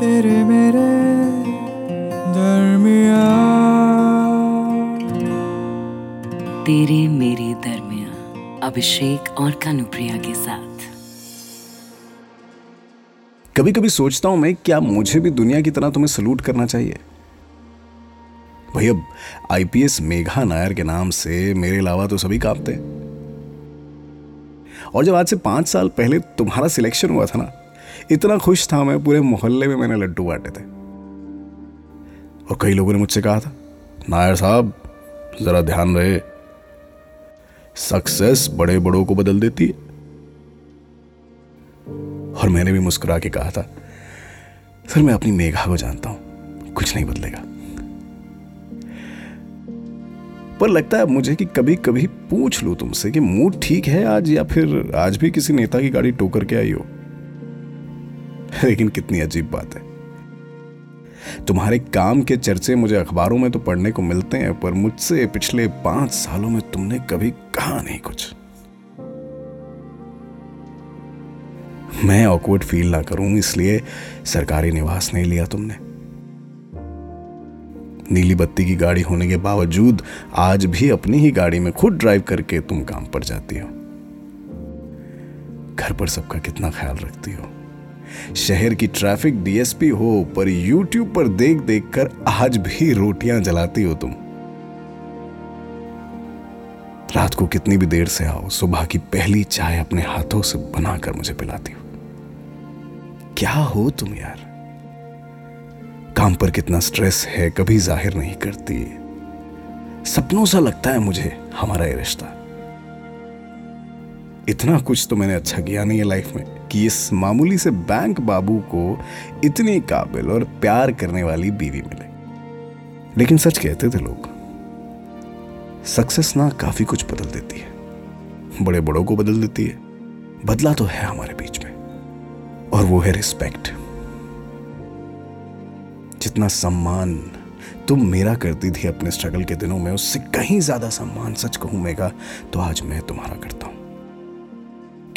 तेरे मेरे दरमिया तेरे मेरे दरमिया अभिषेक और कानुप्रिया के साथ। कभी कभी सोचता हूँ मैं क्या मुझे भी दुनिया की तरह तुम्हें सलूट करना चाहिए? भाई अब आईपीएस मेघा नायर के नाम से मेरे अलावा तो सभी कांपते हैं। और जब आज से पाँच साल पहले तुम्हारा सिलेक्शन हुआ था ना इतना खुश था मैं, पूरे मोहल्ले में मैंने लड्डू बांटे थे। और कई लोगों ने मुझसे कहा था, नायर साहब, जरा ध्यान रहे। सक्सेस बड़े बड़ों को बदल देती है। और मैंने भी मुस्कुरा के कहा था, सर, मैं अपनी मेघा को जानता हूँ, कुछ नहीं बदलेगा। पर लगता है मुझे कि कभी कभी पूछ लू तुमसे कि मूड ठीक है आज या फिर आज भी किसी नेता की गाड़ी टोकर के आई हो? लेकिन कितनी अजीब बात है। तुम्हारे काम के चर्चे मुझे अखबारों में तो पढ़ने को मिलते हैं, पर मुझसे पिछले पाँच सालों में तुमने कभी कहा नहीं कुछ। मैं ऑकवर्ड फील ना करूँ, इसलिए सरकारी निवास नहीं लिया तुमने। नीली बत्ती की गाड़ी होने के बावजूद आज भी अपनी ही गाड़ी में खुद ड्राइव करके तुम काम पर जाती हो। घर पर सबका कितना ख्याल रखती हो। शहर की ट्रैफ़िक डीएसपी हो, पर यूट्यूब पर देख देख कर आज भी रोटियाँ जलाती हो तुम। रात को कितनी भी देर से आओ, सुबह की पहली चाय अपने हाथों से बनाकर मुझे पिलाती हो। क्या हो तुम यार? काम पर कितना स्ट्रेस है, कभी ज़ाहिर नहीं करती। सपनों सा लगता है मुझे, हमारा ये रिश्ता। इतना कुछ तो मैंने अच्छा किया नहीं है लाइफ में। कि इस मामूली से बैंक बाबू को इतनी काबिल और प्यार करने वाली बीवी मिले। लेकिन सच कहते थे लोग सक्सेस ना काफ़ी कुछ बदल देती है। बड़े बड़ों को बदल देती है। बदला तो है हमारे बीच में। और वो है रिस्पेक्ट जितना सम्मान तुम मेरा करती थी अपने स्ट्रगल के दिनों में, उससे कहीं ज़्यादा सम्मान सच कहूँ मेगा तो आज मैं तुम्हारा करता हूँ।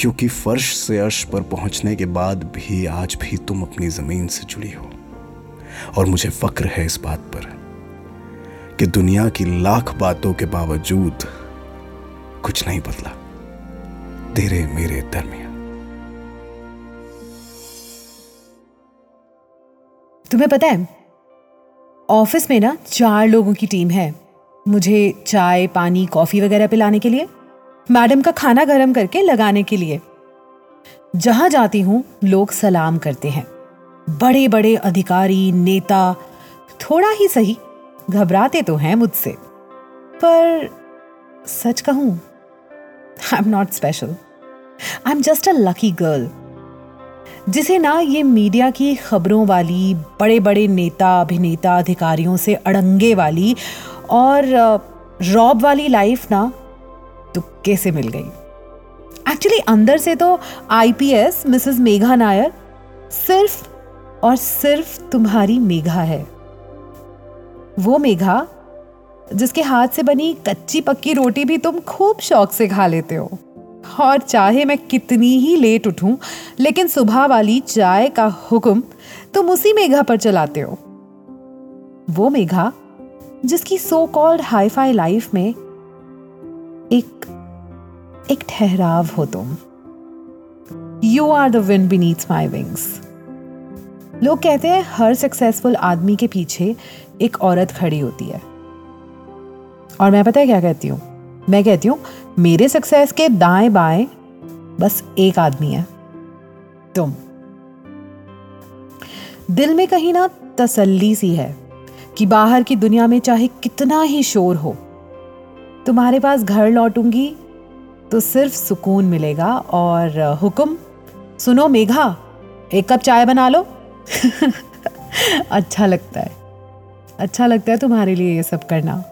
क्योंकि फर्श से अर्श पर पहुँचने के बाद भी आज भी तुम अपनी ज़मीन से जुड़ी हो। और मुझे फक्र है इस बात पर कि दुनिया की लाख बातों के बावजूद कुछ नहीं बदला। तेरे मेरे दरमिया तुम्हें पता है, ऑफ़िस में ना चार लोगों की टीम है। मुझे चाय, पानी, कॉफ़ी वगैरह पिलाने के लिए। मैडम का खाना गर्म करके लगाने के लिए। जहाँ जाती हूँ, लोग सलाम करते हैं। बड़े बड़े अधिकारी, नेता, थोड़ा ही सही, घबराते तो हैं मुझसे। पर सच कहूँ I am not special I am just a lucky girl जिसे ना ये मीडिया की खबरों वाली बड़े बड़े नेता, अभिनेता, अधिकारियों से अड़ंगे वाली और रॉब वाली लाइफ ना तुक्के से मिल गई? एक्चुअली अंदर से तो आईपीएस मिसेस मेघा नायर सिर्फ़ और सिर्फ़ तुम्हारी मेघा है। वो मेघा, जिसके हाथ से बनी कच्ची पक्की रोटी भी तुम खूब शौक से खा लेते हो। और चाहे मैं कितनी ही लेट उठूं, लेकिन सुबह वाली चाय का हुक्म तुम उसी मेघा पर चलाते हो। वो मेघा, जिसकी सो कॉल्ड हाईफाई लाइफ में एक एक ठहराव हो तुम। You are the wind beneath my wings लोग कहते हैं हर सक्सेसफुल आदमी के पीछे एक औरत खड़ी होती है। और मैं पता है क्या कहती हूँ? मैं कहती हूँ, मेरे सक्सेस के दाएँ बाएँ बस एक आदमी है। तुम। दिल में कहीं ना तसल्ली सी है कि बाहर की दुनिया में चाहे कितना ही शोर हो तुम्हारे पास घर लौटूँगी तो सिर्फ़ सुकून मिलेगा और हुक्म। सुनो मेघा, एक कप चाय बना लो। अच्छा लगता है। अच्छा लगता है तुम्हारे लिए ये सब करना।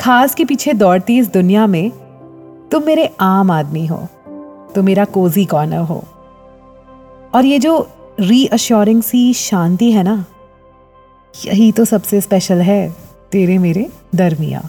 खास के पीछे दौड़ती इस दुनिया में तुम मेरे आम आदमी हो तो मेरा कोजी कॉर्नर हो। और ये जो रीअश्योरिंग सी शांति है ना, यही तो सबसे स्पेशल है तेरे मेरे दरमिया